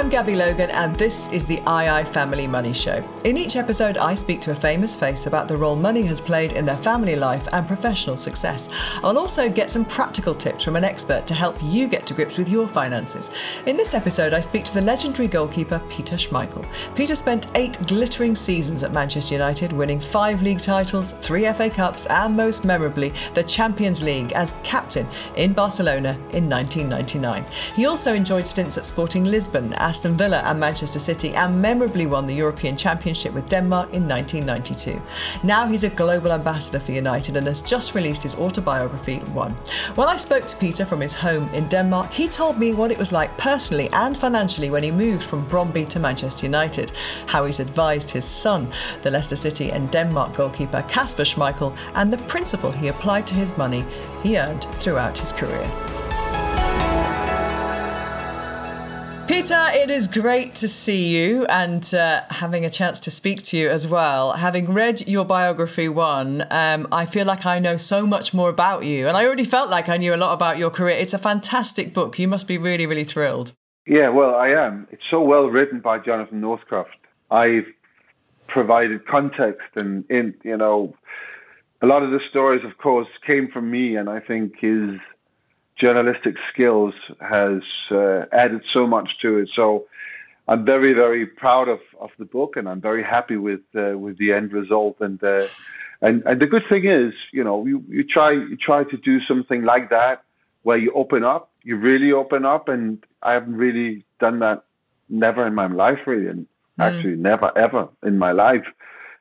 I'm Gabby Logan, and this is the II Family Money Show. In each episode, I speak to a famous face about the role money has played in their family life and professional success. I'll also get some practical tips from an expert to help you get to grips with your finances. In this episode, I speak to the legendary goalkeeper Peter Schmeichel. Peter spent eight glittering seasons at Manchester United, winning five league titles, three FA Cups, and most memorably, the Champions League as captain in Barcelona in 1999. He also enjoyed stints at Sporting Lisbon Aston Villa and Manchester City, and memorably won the European Championship with Denmark in 1992. Now he's a global ambassador for United and has just released his autobiography, One. When I spoke to Peter from his home in Denmark, he told me what it was like personally and financially when he moved from Brøndby to Manchester United, how he's advised his son, the Leicester City and Denmark goalkeeper Kasper Schmeichel, and the principle he applied to his money he earned throughout his career. Peter, it is great to see you and uh, having a chance to speak to you as well. Having read your biography, one, um, I feel like I know so much more about you, and I already felt like I knew a lot about your career. It's a fantastic book. You must be really, really thrilled. Yeah, well, I am. It's so well written by Jonathan Northcroft. I've provided context, and in you know, a lot of the stories, of course, came from me, and I think his journalistic skills has uh, added so much to it. So I'm very, very proud of, of the book, and I'm very happy with uh, with the end result. And uh, and and the good thing is, you know, you, you try you try to do something like that where you open up, you really open up, and I haven't really done that never in my life, really, and mm. actually never ever in my life.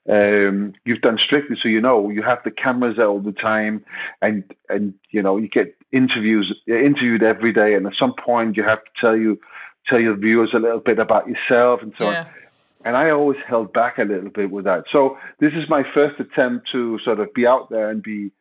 Um, you've done strictly, so you know you have the cameras all the time, and and you know you get interviews interviewed every day, and at some point you have to tell you tell your viewers a little bit about yourself and so yeah. on. And I always held back a little bit with that. So this is my first attempt to sort of be out there and be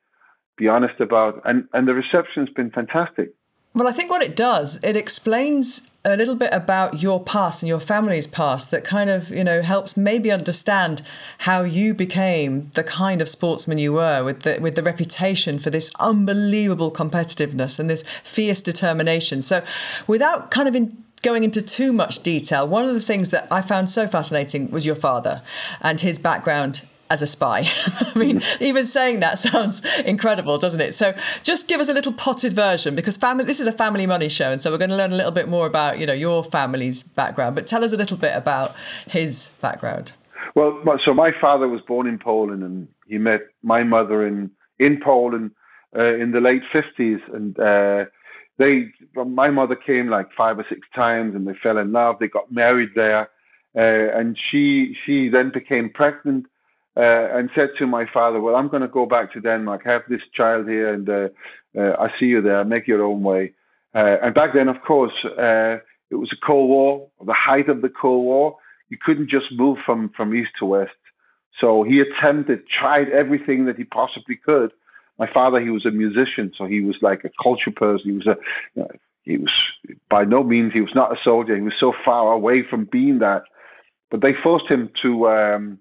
be honest about, and and the reception's been fantastic. Well, I think what it does, it explains a little bit about your past and your family's past that kind of, you know, helps maybe understand how you became the kind of sportsman you were with the with the reputation for this unbelievable competitiveness and this fierce determination. So, without kind of in, going into too much detail, one of the things that I found so fascinating was your father and his background as a spy. I mean, even saying that sounds incredible, doesn't it? So just give us a little potted version because family this is a family money show and so we're going to learn a little bit more about, you know, your family's background, but tell us a little bit about his background. Well, so my father was born in Poland and he met my mother in in Poland uh, in the late 50s and uh, they my mother came like five or six times and they fell in love, they got married there. Uh, and she she then became pregnant uh, and said to my father, "Well, I'm going to go back to Denmark, have this child here, and uh, uh, I see you there. Make your own way." Uh, and back then, of course, uh, it was a Cold War, the height of the Cold War. You couldn't just move from from east to west. So he attempted, tried everything that he possibly could. My father, he was a musician, so he was like a culture person. He was a, you know, he was by no means he was not a soldier. He was so far away from being that. But they forced him to um,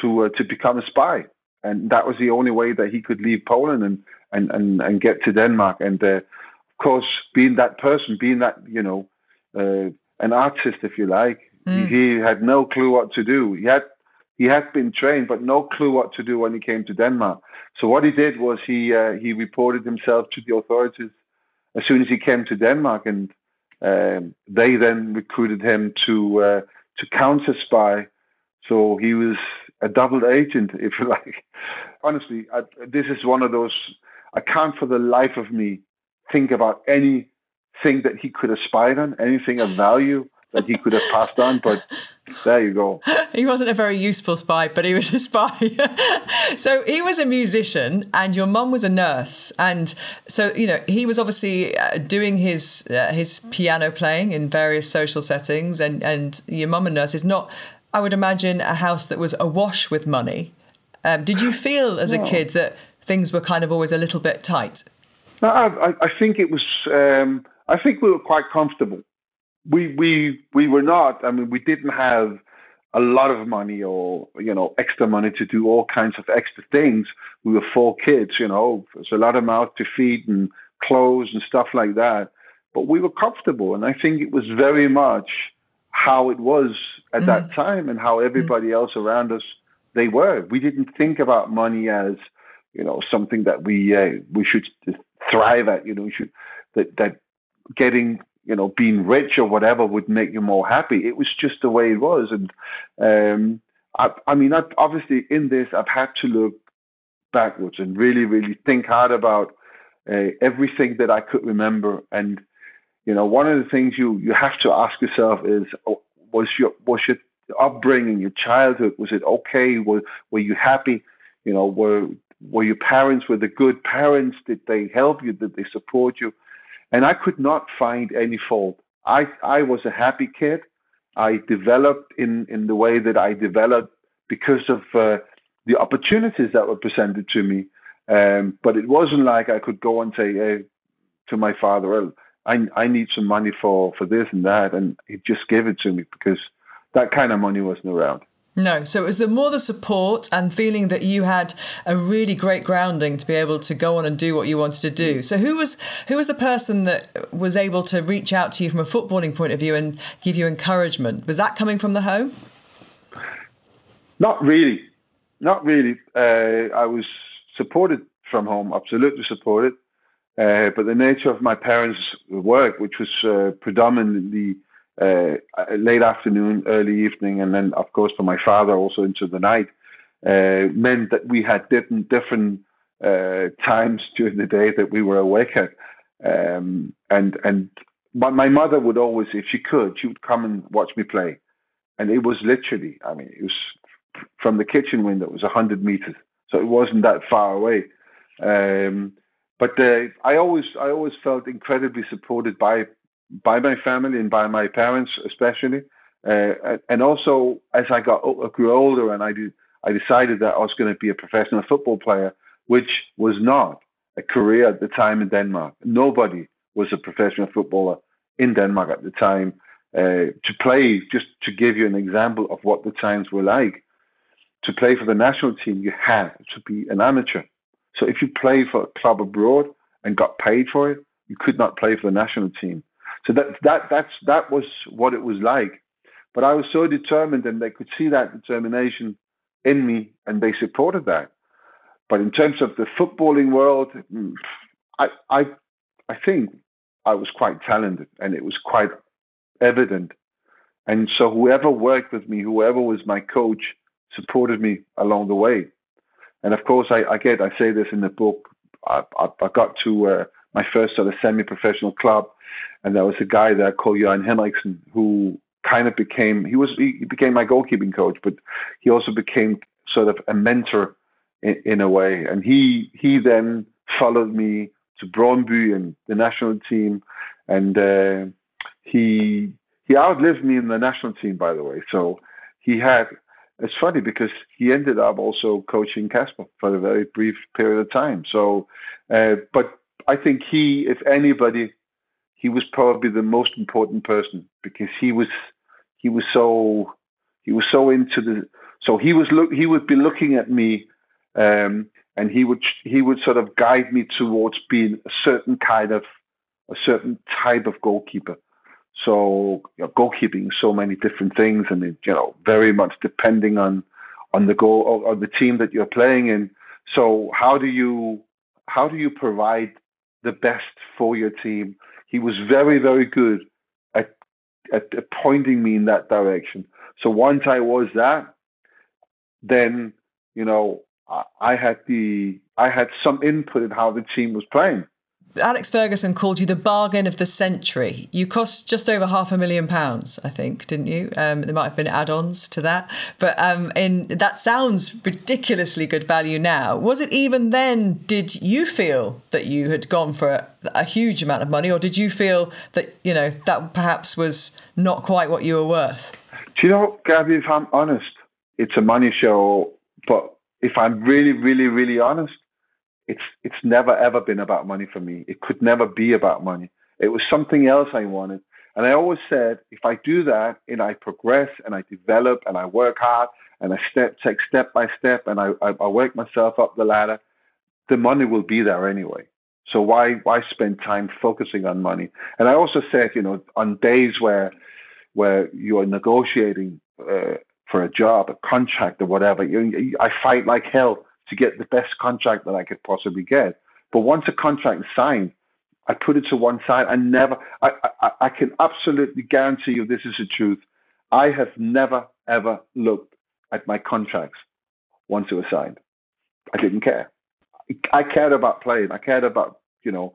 to uh, to become a spy, and that was the only way that he could leave Poland and and and, and get to Denmark. And uh, of course, being that person, being that you know uh, an artist, if you like, mm. he, had no clue what to do. He had he had been trained, but no clue what to do when he came to Denmark. So what he did was he uh, he reported himself to the authorities as soon as he came to Denmark, and um, they then recruited him to uh, to counter spy. So he was a double agent, if you like. Honestly, I, this is one of those. I can't for the life of me think about anything that he could have spied on, anything of value that he could have passed on. But there you go. He wasn't a very useful spy, but he was a spy. so he was a musician, and your mum was a nurse, and so you know he was obviously uh, doing his uh, his piano playing in various social settings, and and your mum a nurse is not I would imagine, a house that was awash with money. Um, did you feel as a kid that things were kind of always a little bit tight? No, I, I think it was. Um, I think we were quite comfortable. We we we were not. I mean, we didn't have a lot of money or you know extra money to do all kinds of extra things. We were four kids. You know, there's a lot of mouth to feed and clothes and stuff like that. But we were comfortable, and I think it was very much how it was at mm-hmm. that time and how everybody mm-hmm. else around us they were. We didn't think about money as you know something that we uh, we should thrive at. You know, we should that that getting you know being rich or whatever would make you more happy. It was just the way it was, and um, I, I mean, I've, obviously in this I've had to look backwards and really really think hard about uh, everything that I could remember and you know, one of the things you you have to ask yourself is, oh, was your was your upbringing, your childhood, was it okay? Were were you happy? You know, were were your parents were the good parents? Did they help you? Did they support you? And I could not find any fault. I I was a happy kid. I developed in in the way that I developed because of uh, the opportunities that were presented to me. Um, but it wasn't like I could go and say hey, to my father, I I need some money for for this and that, and he just gave it to me because that kind of money wasn't around. No, so it was the more the support and feeling that you had a really great grounding to be able to go on and do what you wanted to do. So who was who was the person that was able to reach out to you from a footballing point of view and give you encouragement? Was that coming from the home? Not really, not really. Uh, I was supported from home, absolutely supported. Uh, but the nature of my parents' work, which was uh, predominantly uh, late afternoon, early evening, and then, of course, for my father also into the night, uh, meant that we had different different uh, times during the day that we were awake at. Um, and and my, my mother would always, if she could, she would come and watch me play, and it was literally, I mean, it was from the kitchen window, it was hundred meters, so it wasn't that far away. Um, but uh, I always I always felt incredibly supported by by my family and by my parents especially. Uh, and also as I got grew older and I did, I decided that I was going to be a professional football player, which was not a career at the time in Denmark. Nobody was a professional footballer in Denmark at the time. Uh, to play, just to give you an example of what the times were like, to play for the national team, you had to be an amateur. So if you play for a club abroad and got paid for it, you could not play for the national team. So that that that's that was what it was like. But I was so determined, and they could see that determination in me, and they supported that. But in terms of the footballing world, mm, I I I think I was quite talented, and it was quite evident. And so whoever worked with me, whoever was my coach, supported me along the way. And of course, I, I get, I say this in the book. I, I, I got to uh, my first sort of semi-professional club, and there was a guy there called Jan Henriksen who kind of became he was he became my goalkeeping coach, but he also became sort of a mentor in, in a way. And he he then followed me to Brøndby and the national team, and uh, he he outlived me in the national team, by the way. So he had it's funny because he ended up also coaching Kasper for a very brief period of time. So, uh, but I think he, if anybody, he was probably the most important person because he was he was so he was so into the so he was look he would be looking at me um, and he would he would sort of guide me towards being a certain kind of a certain type of goalkeeper so you know, goalkeeping, so many different things, and it, you know, very much depending on on the goal or, or the team that you're playing in. So how do you how do you provide the best for your team? He was very very good at at, pointing me in that direction. So once I was that, then you know I, I had the I had some input in how the team was playing. Alex Ferguson called you the bargain of the century. You cost just over half a million pounds, I think, didn't you? Um, there might have been add-ons to that, but um, in that sounds ridiculously good value now. Was it even then? Did you feel that you had gone for a, a huge amount of money, or did you feel that you know that perhaps was not quite what you were worth? Do you know, Gabby? If I'm honest, it's a money show, but if I'm really, really, really honest it's it's never ever been about money for me. It could never be about money. It was something else I wanted. And I always said, if I do that and I progress and I develop and I work hard and I step take step by step and I, I, I work myself up the ladder, the money will be there anyway. So why why spend time focusing on money? And I also said, you know, on days where where you are negotiating uh, for a job, a contract, or whatever. You, I fight like hell to get the best contract that I could possibly get. But once a contract is signed, I put it to one side. I never, I, I, I can absolutely guarantee you this is the truth. I have never, ever looked at my contracts once it was signed. I didn't care. I cared about playing. I cared about, you know,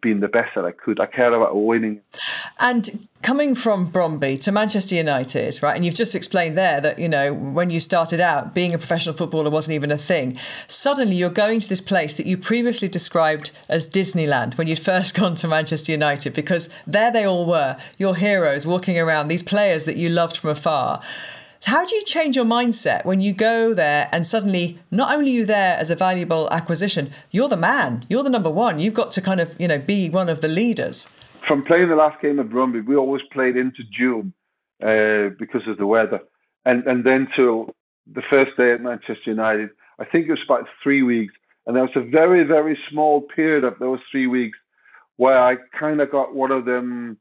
being the best that I could. I care about winning. And coming from Brøndby to Manchester United, right? And you've just explained there that, you know, when you started out, being a professional footballer wasn't even a thing. Suddenly you're going to this place that you previously described as Disneyland when you'd first gone to Manchester United, because there they all were, your heroes walking around, these players that you loved from afar. How do you change your mindset when you go there and suddenly not only you there as a valuable acquisition, you're the man, you're the number one. You've got to kind of, you know, be one of the leaders. From playing the last game of Brøndby, we always played into June uh, because of the weather. And and then till the first day at Manchester United, I think it was about three weeks. And there was a very, very small period of those three weeks where I kind of got one of them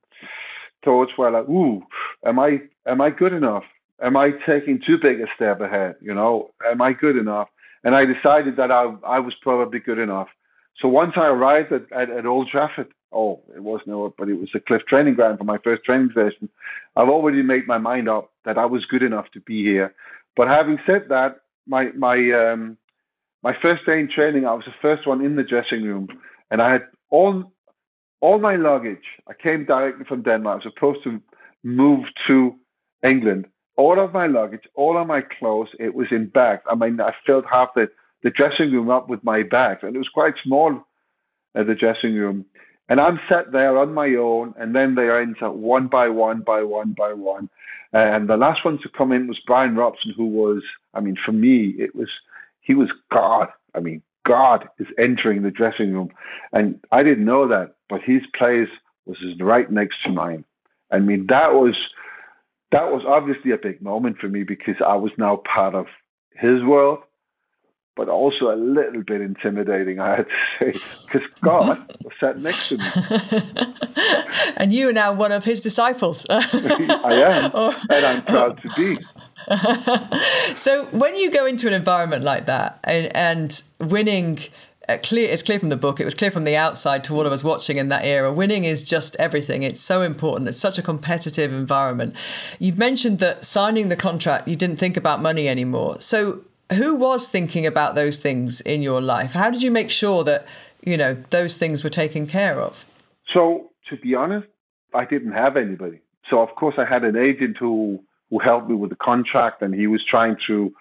thoughts where like, ooh, am I am I good enough? Am I taking too big a step ahead? You know, am I good enough? And I decided that I, I was probably good enough. So once I arrived at, at, at Old Trafford, oh, it wasn't but it was a Cliff training ground for my first training session. I've already made my mind up that I was good enough to be here. But having said that, my my um, my first day in training, I was the first one in the dressing room, and I had all all my luggage. I came directly from Denmark. I was supposed to move to England, all of my luggage, all of my clothes, it was in bags. I mean, I filled half the, the dressing room up with my bags, and it was quite small, uh, the dressing room. And I'm sat there on my own, and then they enter one by one, by one, by one. And the last one to come in was Brian Robson, who was, I mean, for me, it was, he was God. I mean, God is entering the dressing room. And I didn't know that, but his place was right next to mine. I mean, that was that was obviously a big moment for me because I was now part of his world, but also a little bit intimidating, I had to say, because God was sat next to me. and you are now one of his disciples. I am, and I'm proud to be. so when you go into an environment like that and, and winning uh, clear it's clear from the book it was clear from the outside to all of us watching in that era winning is just everything. It's so important. It's such a competitive environment. You've mentioned that signing the contract you didn't think about money anymore. So who was thinking about those things in your life? How did you make sure that you know those things were taken care of? So to be honest i didn't have anybody. So of course i had an agent who who helped me with the contract and he was trying to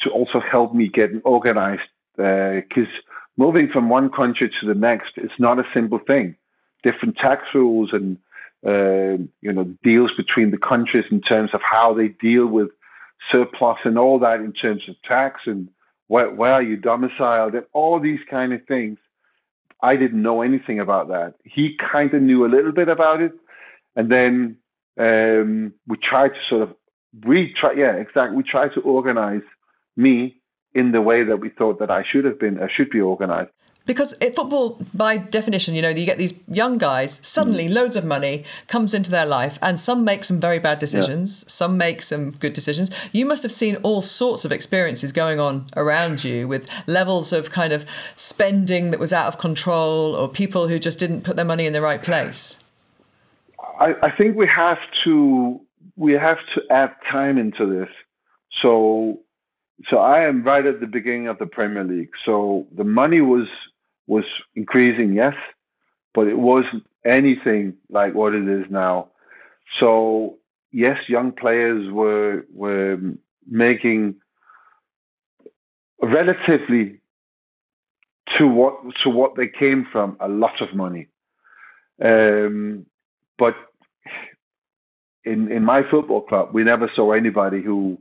to also help me get organized because uh, moving from one country to the next is not a simple thing. Different tax rules and uh, you know deals between the countries in terms of how they deal with surplus and all that in terms of tax and where, where are you domiciled and all these kind of things. I didn't know anything about that. He kind of knew a little bit about it, and then um, we tried to sort of we try yeah exactly we tried to organize me in the way that we thought that I should have been, uh, should be organised. Because football, by definition, you know, you get these young guys, suddenly mm. loads of money comes into their life, and some make some very bad decisions, yeah. some make some good decisions. You must have seen all sorts of experiences going on around you with levels of kind of spending that was out of control or people who just didn't put their money in the right place. I, I think we have to we have to add time into this. So so I am right at the beginning of the Premier League. So the money was was increasing, yes, but it wasn't anything like what it is now. So yes, young players were were making relatively to what to what they came from a lot of money. Um, but in in my football club, we never saw anybody who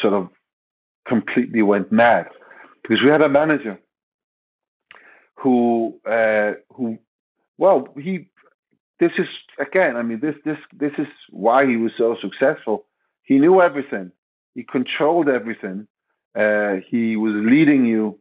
sort of completely went mad because we had a manager who uh, who well he this is again I mean this this this is why he was so successful. He knew everything. He controlled everything. Uh, he was leading you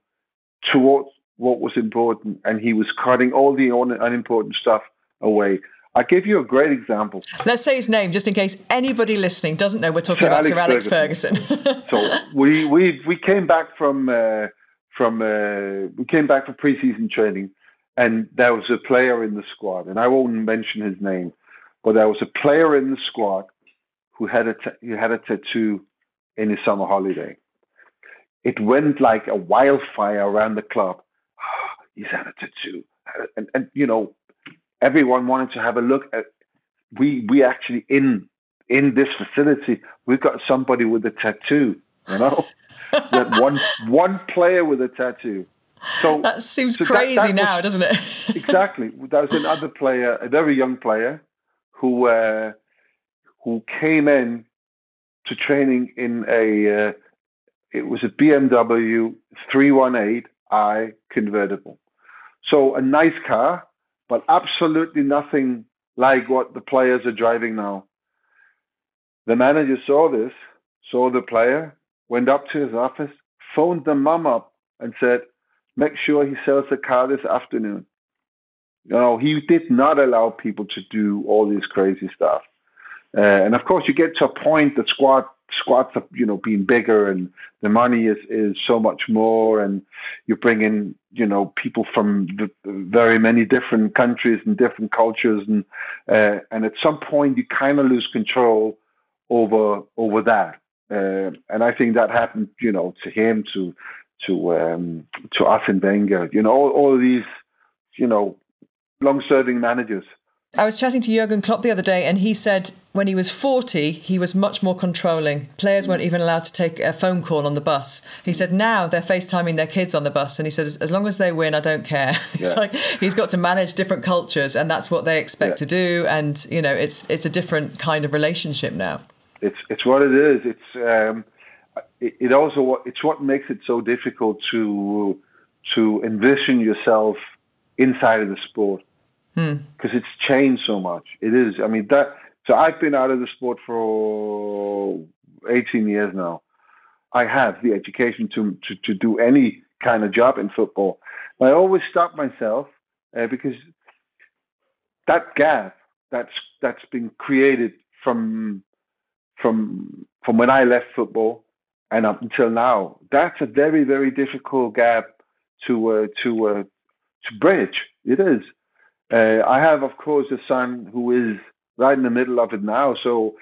towards what was important, and he was cutting all the unimportant stuff away. I'll give you a great example. Let's say his name, just in case anybody listening doesn't know we're talking Sir about Alex Sir Alex Ferguson. Ferguson. so we we we came back from uh, from uh, we came back from preseason training, and there was a player in the squad, and I won't mention his name, but there was a player in the squad who had a t- who had a tattoo in his summer holiday. It went like a wildfire around the club. Oh, he's had a tattoo, and and you know everyone wanted to have a look at. We we actually in in this facility we've got somebody with a tattoo. You know, that one one player with a tattoo. So that seems so crazy that, that now, was, doesn't it? exactly. There was another player, a very young player, who uh, who came in to training in a uh, it was a BMW 318i convertible. So a nice car, but absolutely nothing like what the players are driving now. The manager saw this, saw the player, went up to his office, phoned the mum up, and said, "Make sure he sells the car this afternoon." You know, he did not allow people to do all this crazy stuff. Uh, and of course, you get to a point that squad squads are you know being bigger and the money is is so much more and you bring in you know people from the, very many different countries and different cultures and uh, and at some point you kind of lose control over over that. Uh, and I think that happened you know to him to to um, to Arsene Wenger you know all, all these you know long serving managers I was chatting to Jurgen Klopp the other day, and he said when he was 40, he was much more controlling. Players weren't even allowed to take a phone call on the bus. He said now they're FaceTiming their kids on the bus, and he said as long as they win, I don't care. It's yeah. like he's got to manage different cultures, and that's what they expect yeah. to do. And you know, it's it's a different kind of relationship now. It's it's what it is. It's um, it, it also it's what makes it so difficult to to envision yourself inside of the sport because hmm. it's changed so much. It is. I mean that. So I've been out of the sport for 18 years now. I have the education to to, to do any kind of job in football. I always stop myself uh, because that gap that's that's been created from from from when I left football and up until now. That's a very very difficult gap to uh, to uh, to bridge. It is. Uh, I have, of course, a son who is right in the middle of it now. So,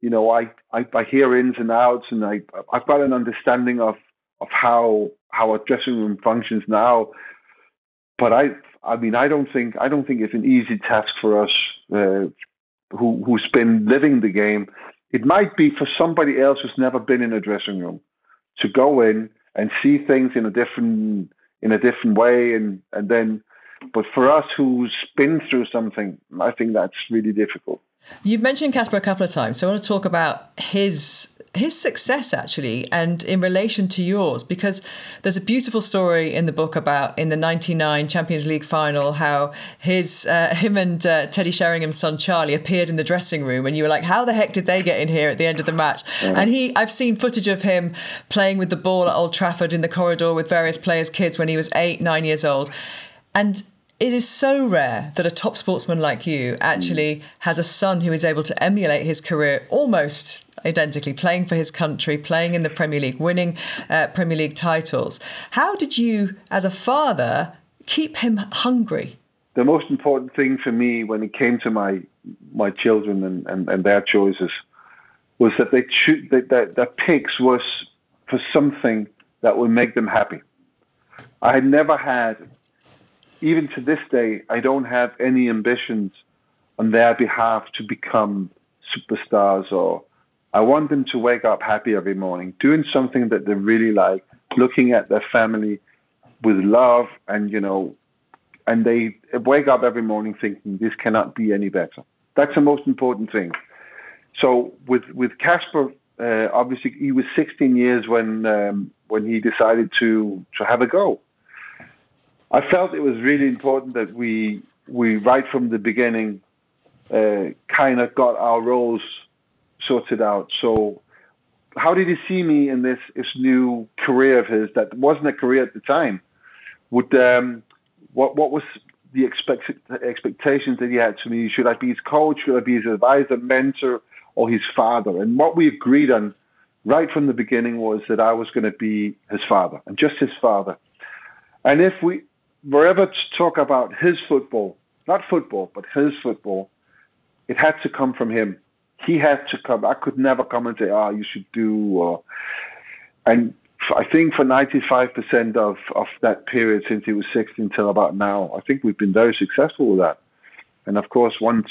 you know, I, I, I hear ins and outs, and I I've got an understanding of of how how a dressing room functions now. But I I mean I don't think I don't think it's an easy task for us uh, who who's been living the game. It might be for somebody else who's never been in a dressing room to go in and see things in a different in a different way and and then but for us who's been through something, I think that's really difficult. You've mentioned Kasper a couple of times, so I want to talk about his his success actually and in relation to yours because there's a beautiful story in the book about in the 99 champions league final how his uh, him and uh, teddy sheringham's son charlie appeared in the dressing room and you were like how the heck did they get in here at the end of the match? And he i've seen footage of him playing with the ball at old trafford in the corridor with various players kids when he was eight nine years old. And it is so rare that a top sportsman like you actually mm. has a son who is able to emulate his career almost identically, playing for his country, playing in the Premier League, winning uh, Premier League titles. How did you, as a father, keep him hungry? The most important thing for me when it came to my my children and, and, and their choices was that they cho- that, that, that picks was for something that would make them happy. I had never had even to this day, I don't have any ambitions on their behalf to become superstars or I want them to wake up happy every morning, doing something that they really like, looking at their family with love and, you know, and they wake up every morning thinking this cannot be any better. That's the most important thing. So with with Kasper, uh, obviously he was 16 years when um, when he decided to to have a go. I felt it was really important that we we right from the beginning uh, kind of got our roles sorted out. So, how did he see me in this this new career of his that wasn't a career at the time? Would um, what what was the expect, expectations that he had to me. Should I be his coach? Should I be his advisor, mentor, or his father? And what we agreed on right from the beginning was that I was going to be his father and just his father. And if we were ever to talk about his football, not football, but his football, it had to come from him. He had to come. I could never come and say, "Ah, oh, you should do." Or, and I think for 95% of, of that period since he was 16 till about now, I think we've been very successful with that. And of course, once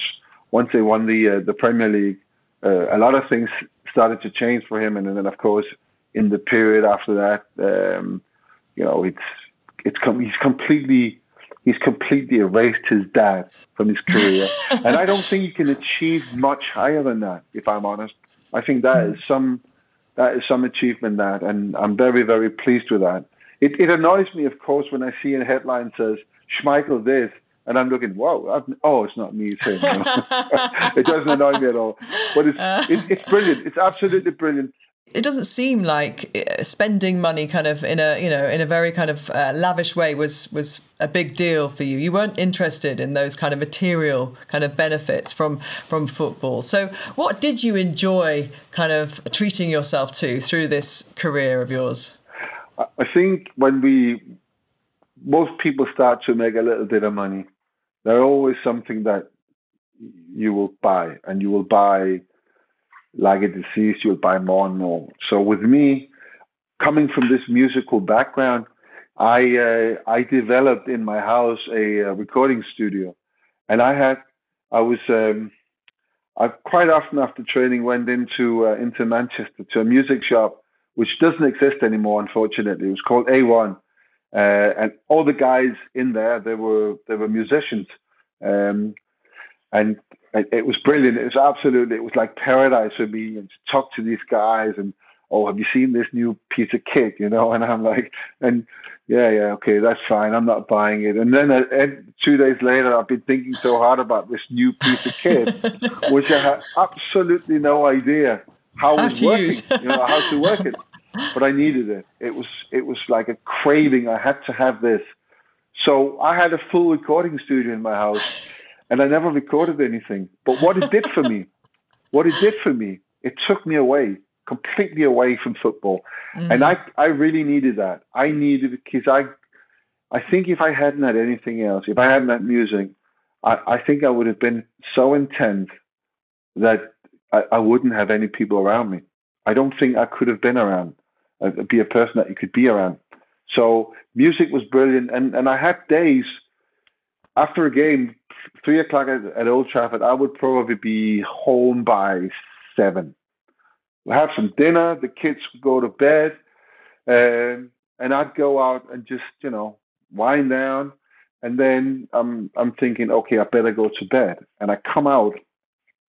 once they won the uh, the Premier League, uh, a lot of things started to change for him. And then, of course, in the period after that, um, you know, it's it's com- he's completely he's completely erased his dad from his career, and I don't think he can achieve much higher than that. If I'm honest, I think that is some that is some achievement that, and I'm very very pleased with that. It, it annoys me, of course, when I see a headline says Schmeichel this, and I'm looking, whoa, I've, oh, it's not me saying it doesn't annoy me at all, but it's uh, it, it's brilliant. It's absolutely brilliant it doesn't seem like uh, spending money kind of in a you know in a very kind of uh, lavish way was was a big deal for you. You weren't interested in those kind of material kind of benefits from from football. So what did you enjoy kind of treating yourself to through this career of yours? I think when we most people start to make a little bit of money there's always something that you will buy and you will buy like a disease, you'll buy more and more. So with me, coming from this musical background, I uh, I developed in my house a, recording studio, and I had I was um, I quite often after training went into uh, into Manchester to a music shop which doesn't exist anymore, unfortunately. It was called A1, uh, and all the guys in there they were they were musicians, um, and it was brilliant. It was absolutely, it was like paradise for me and to talk to these guys and, oh, have you seen this new piece of kit? You know, and I'm like, and yeah, yeah, okay, that's fine. I'm not buying it. And then uh, two days later, I've been thinking so hard about this new piece of kit, which I had absolutely no idea how, how was working, use. you know, how to work it. But I needed it. It was, it was like a craving. I had to have this. So I had a full recording studio in my house and I never recorded anything. But what it did for me, what it did for me, it took me away, completely away from football. Mm. And I, I really needed that. I needed because I, I think if I hadn't had anything else, if I hadn't had music, I, I think I would have been so intense that I, I wouldn't have any people around me. I don't think I could have been around, uh, be a person that you could be around. So music was brilliant, and and I had days after a game, three o'clock at, at Old Trafford, I would probably be home by seven. We'll have some dinner, the kids would go to bed, um, and I'd go out and just, you know, wind down. And then I'm I'm thinking, okay, I better go to bed. And I come out.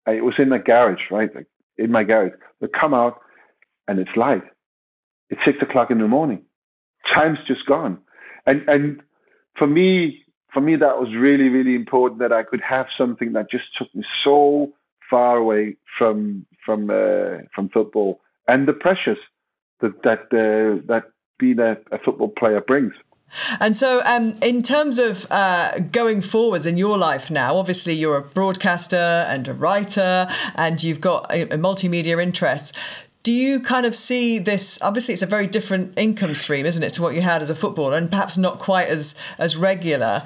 I, it was in the garage, right? Like in my garage. But come out, and it's light. It's six o'clock in the morning. Time's just gone. And and for me, for me, that was really, really important that I could have something that just took me so far away from from uh, from football and the pressures that that uh, that being a, a, football player brings. And so, um, in terms of uh, going forwards in your life now, obviously you're a broadcaster and a writer, and you've got a, a multimedia interests do you kind of see this obviously it's a very different income stream isn't it to what you had as a footballer and perhaps not quite as as regular.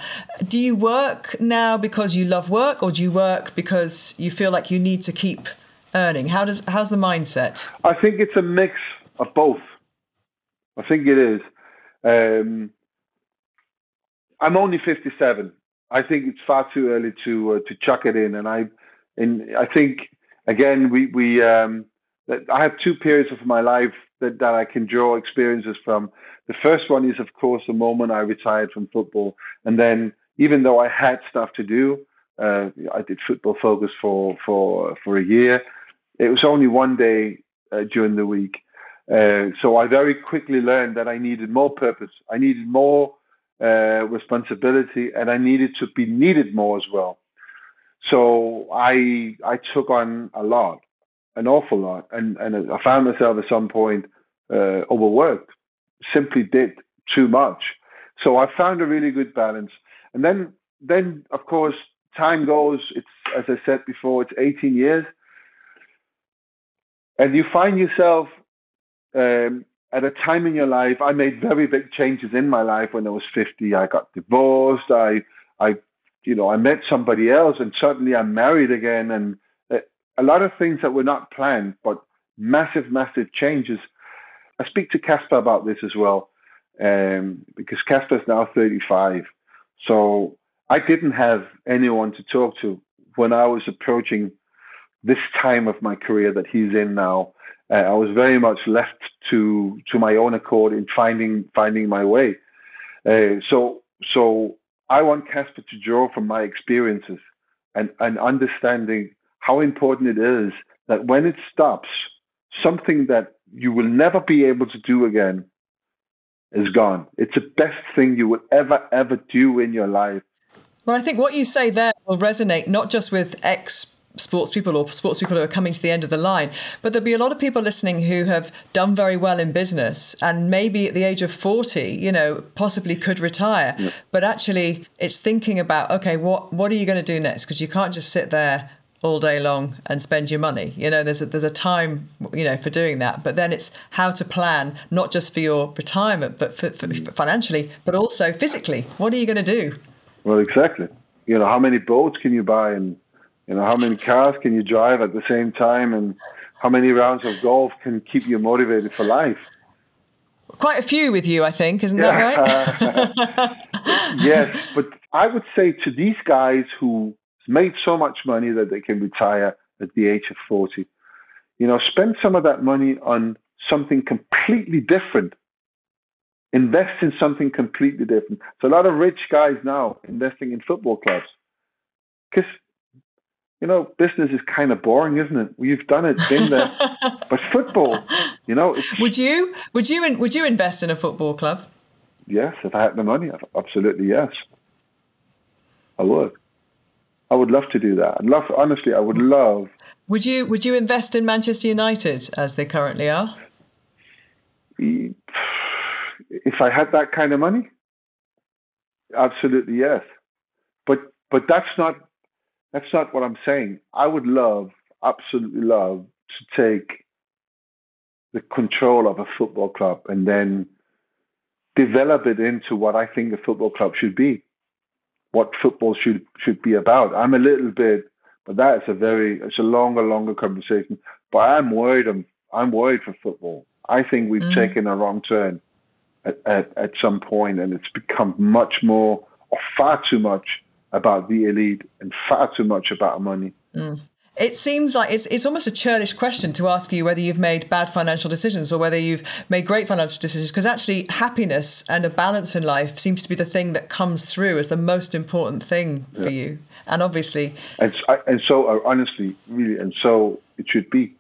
Do you work now because you love work or do you work because you feel like you need to keep earning? How does how's the mindset? I think it's a mix of both. I think it is. Um, i'm only 57 i think it's far too early to uh, to chuck it in and i and i think again we we um, I have two periods of my life that, that I can draw experiences from. The first one is, of course, the moment I retired from football. And then, even though I had stuff to do, uh, I did football focus for, for, for a year. It was only one day uh, during the week. Uh, so I very quickly learned that I needed more purpose. I needed more uh, responsibility, and I needed to be needed more as well. So I I took on a lot an awful lot, and and I found myself at some point uh, overworked. Simply did too much. So I found a really good balance. And then then of course time goes. It's as I said before, it's 18 years, and you find yourself um, at a time in your life. I made very big changes in my life when I was 50. I got divorced. I, I, you know, I met somebody else, and suddenly I'm married again, and a lot of things that were not planned, but massive, massive changes. I speak to Kasper about this as well, um, because Kasper is now 35. So I didn't have anyone to talk to when I was approaching this time of my career that he's in now. Uh, I was very much left to to my own accord in finding finding my way. Uh, so so I want Kasper to draw from my experiences and and understanding how important it is that when it stops, something that you will never be able to do again is gone. It's the best thing you will ever ever do in your life. Well, I think what you say there will resonate not just with ex sports people or sports people who are coming to the end of the line. But there'll be a lot of people listening who have done very well in business and maybe at the age of 40, you know, possibly could retire. Yep. But actually, it's thinking about, okay, what, what are you going to do next? Because you can't just sit there all day long and spend your money. You know, there's a, there's a time, you know, for doing that. But then it's how to plan, not just for your retirement, but for, for mm. financially, but also physically. What are you going to do? Well, exactly. You know, how many boats can you buy and you know, how many cars can you drive at the same time, and how many rounds of golf can keep you motivated for life? Quite a few with you, I think, isn't that right? yes, but I would say to these guys who made so much money that they can retire at the age of 40, you know, spend some of that money on something completely different. Invest in something completely different. So a lot of rich guys now investing in football clubs because you know, business is kind of boring, isn't it? We've done it, been there. but football, you know, would you would you would you invest in a football club? Yes, if I had the money, absolutely yes. I would. I would love to do that. I'd love, honestly, I would love. Would you Would you invest in Manchester United as they currently are? If I had that kind of money, absolutely yes. But but that's not that's not what I'm saying. I would love, absolutely love, to take the control of a football club and then develop it into what I think a football club should be, what football should should be about. I'm a little bit, but that is a very it's a longer, longer conversation. But I'm worried. I'm I'm worried for football. I think we've mm. taken a wrong turn at, at, at some point, and it's become much more or far too much about the elite and far too much about money. Mm. It seems like it's it's almost a churlish question to ask you whether you've made bad financial decisions or whether you've made great financial decisions because actually happiness and a balance in life seems to be the thing that comes through as the most important thing for you. And obviously, and and so uh, honestly, really, and so it should be.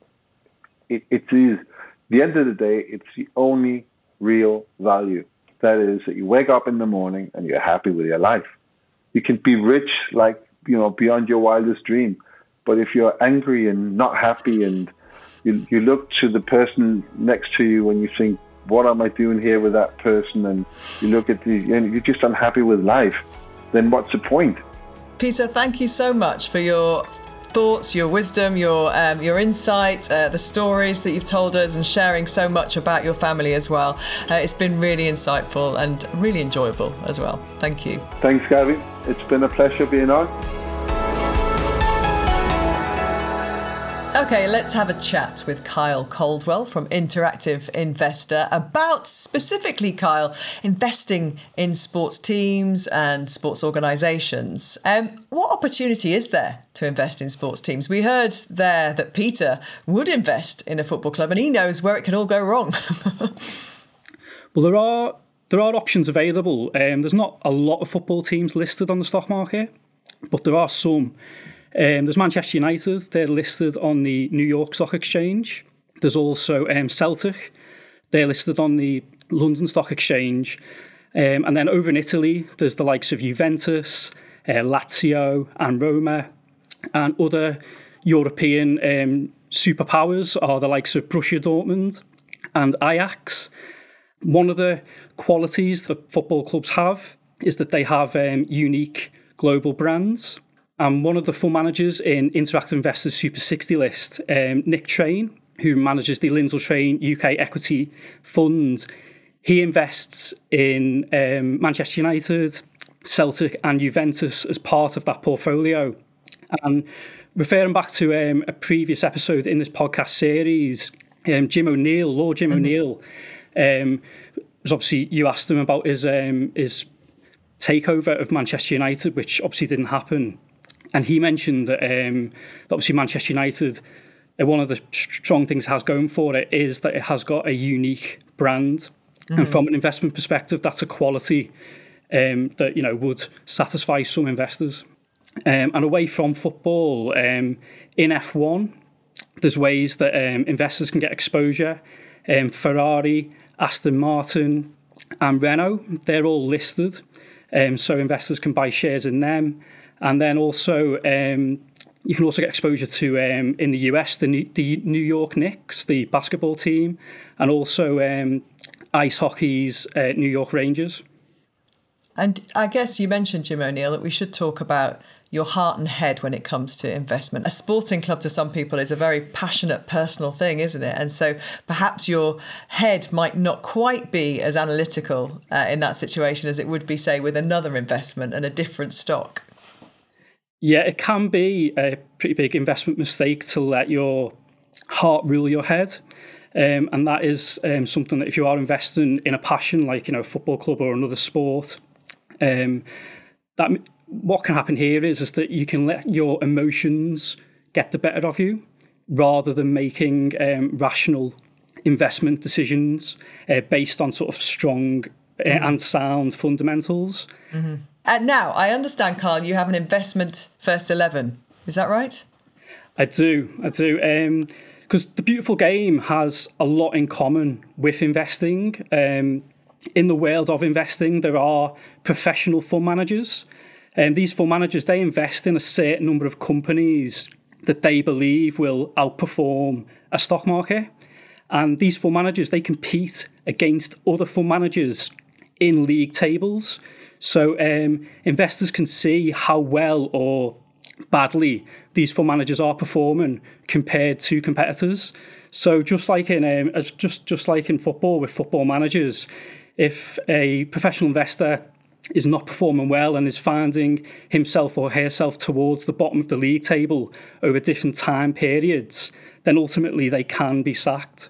It, it is the end of the day. It's the only real value. That is that you wake up in the morning and you're happy with your life you can be rich like you know beyond your wildest dream but if you're angry and not happy and you, you look to the person next to you and you think what am i doing here with that person and you look at the and you're just unhappy with life then what's the point peter thank you so much for your thoughts, your wisdom, your um, your insight, uh, the stories that you've told us, and sharing so much about your family as well. Uh, it's been really insightful and really enjoyable as well. Thank you. Thanks, Gabby. It's been a pleasure being on. Okay, let's have a chat with Kyle Caldwell from Interactive Investor about specifically, Kyle, investing in sports teams and sports organisations. Um, what opportunity is there to invest in sports teams? We heard there that Peter would invest in a football club and he knows where it can all go wrong. well, there are there are options available. Um, there's not a lot of football teams listed on the stock market, but there are some. Um, there's Manchester United, they're listed on the New York Stock Exchange. There's also um, Celtic, they're listed on the London Stock Exchange. Um, and then over in Italy, there's the likes of Juventus, uh, Lazio, and Roma, and other European um, superpowers are the likes of Borussia Dortmund and Ajax. One of the qualities that football clubs have is that they have um, unique global brands. And one of the fund managers in Interactive Investors Super 60 list, um, Nick Train, who manages the Lindsell Train UK Equity Fund, he invests in um, Manchester United, Celtic, and Juventus as part of that portfolio. And referring back to um, a previous episode in this podcast series, um, Jim O'Neill, Lord Jim mm-hmm. O'Neill, um, was obviously you asked him about his um, his takeover of Manchester United, which obviously didn't happen, and he mentioned that, um, obviously Manchester United. Uh, one of the strong things it has going for it is that it has got a unique brand, mm-hmm. and from an investment perspective, that's a quality um, that you know would satisfy some investors. Um, and away from football, um, in F1, there's ways that um, investors can get exposure. Um, Ferrari, Aston Martin, and Renault, they're all listed. Um, so investors can buy shares in them. And then also, um, you can also get exposure to, um, in the US, the New, the New York Knicks, the basketball team, and also um, ice hockey's uh, New York Rangers. And I guess you mentioned, Jim O'Neill, that we should talk about your heart and head when it comes to investment. A sporting club to some people is a very passionate personal thing, isn't it? And so perhaps your head might not quite be as analytical uh, in that situation as it would be, say, with another investment and a different stock. Yeah, it can be a pretty big investment mistake to let your heart rule your head. Um, and that is um, something that if you are investing in a passion like you know a football club or another sport, um, that what can happen here is, is that you can let your emotions get the better of you rather than making um, rational investment decisions uh, based on sort of strong. And sound fundamentals. Mm-hmm. And now I understand, Kyle, you have an investment first 11. Is that right? I do. I do. Because um, the beautiful game has a lot in common with investing. Um, in the world of investing, there are professional fund managers um, these fund managers, they invest in a certain number of companies that they believe will outperform a stock market. And these fund managers, they compete against other fund managers in league tables. So um, investors can see how well or badly these fund managers are performing compared to competitors. So just like in um, just just like in football with football managers, if a professional investor is not performing well and is finding himself or herself towards the bottom of the league table over different time periods, then ultimately they can be sacked.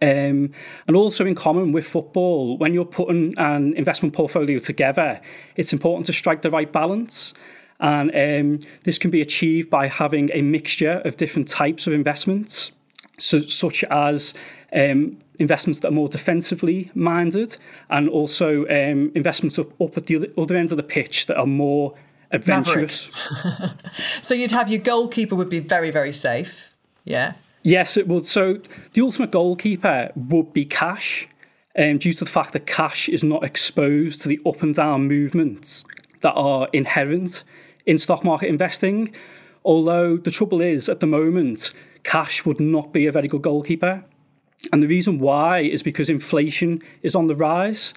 Um, and also, in common with football, when you're putting an investment portfolio together, it's important to strike the right balance. And um, this can be achieved by having a mixture of different types of investments, so, such as um, investments that are more defensively minded, and also um, investments up, up at the other end of the pitch that are more adventurous. so you'd have your goalkeeper would be very very safe, yeah. Yes, it would. So the ultimate goalkeeper would be cash, um, due to the fact that cash is not exposed to the up and down movements that are inherent in stock market investing. Although the trouble is, at the moment, cash would not be a very good goalkeeper. And the reason why is because inflation is on the rise.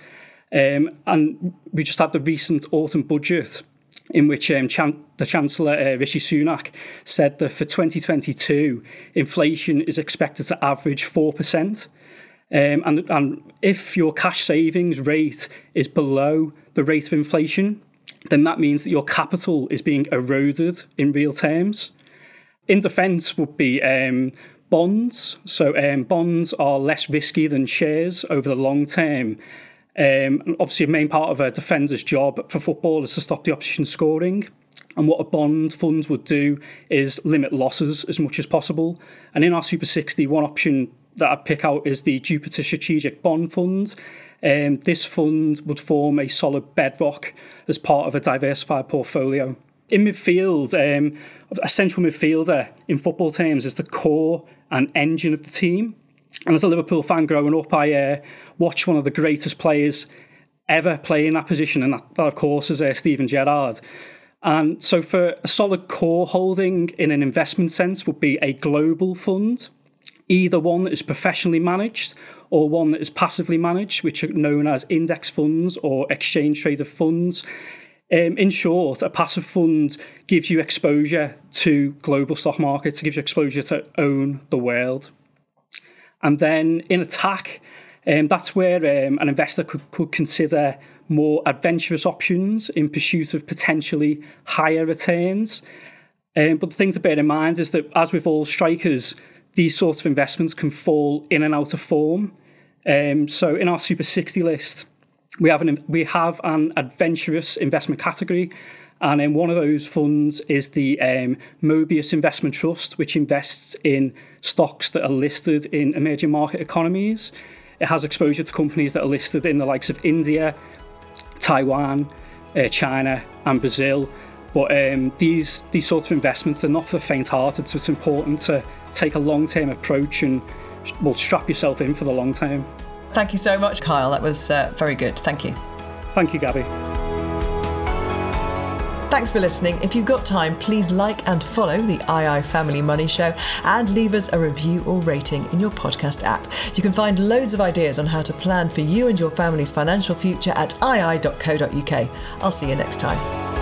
Um, and we just had the recent autumn budget in which um, Chan- the Chancellor uh, Rishi Sunak said that for 2022, inflation is expected to average 4%. Um, and, and if your cash savings rate is below the rate of inflation, then that means that your capital is being eroded in real terms. In defence would be um, bonds. So um, bonds are less risky than shares over the long term. Um, obviously, a main part of a defender's job for football is to stop the opposition scoring. And what a bond fund would do is limit losses as much as possible. And in our Super 60, one option that I'd pick out is the Jupiter Strategic Bond Fund. Um, this fund would form a solid bedrock as part of a diversified portfolio. In midfield, um, a central midfielder in football terms is the core and engine of the team. And as a Liverpool fan growing up, I uh, watched one of the greatest players ever play in that position, and that, that of course, is uh, Steven Gerrard. And so, for a solid core holding in an investment sense, would be a global fund, either one that is professionally managed or one that is passively managed, which are known as index funds or exchange traded funds. Um, in short, a passive fund gives you exposure to global stock markets, it gives you exposure to own the world. And then in attack, um, that's where um, an investor could, could consider more adventurous options in pursuit of potentially higher returns. Um, but the thing to bear in mind is that, as with all strikers, these sorts of investments can fall in and out of form. Um, so, in our Super 60 list, we have an we have an adventurous investment category, and in one of those funds is the um, Mobius Investment Trust, which invests in stocks that are listed in emerging market economies. It has exposure to companies that are listed in the likes of India, Taiwan, uh, China, and Brazil. But um, these these sorts of investments are not for the faint-hearted, so it's important to take a long-term approach and well strap yourself in for the long term. Thank you so much, Kyle. That was uh, very good. Thank you. Thank you, Gabby. Thanks for listening. If you've got time, please like and follow the II Family Money Show and leave us a review or rating in your podcast app. You can find loads of ideas on how to plan for you and your family's financial future at ii.co.uk. I'll see you next time.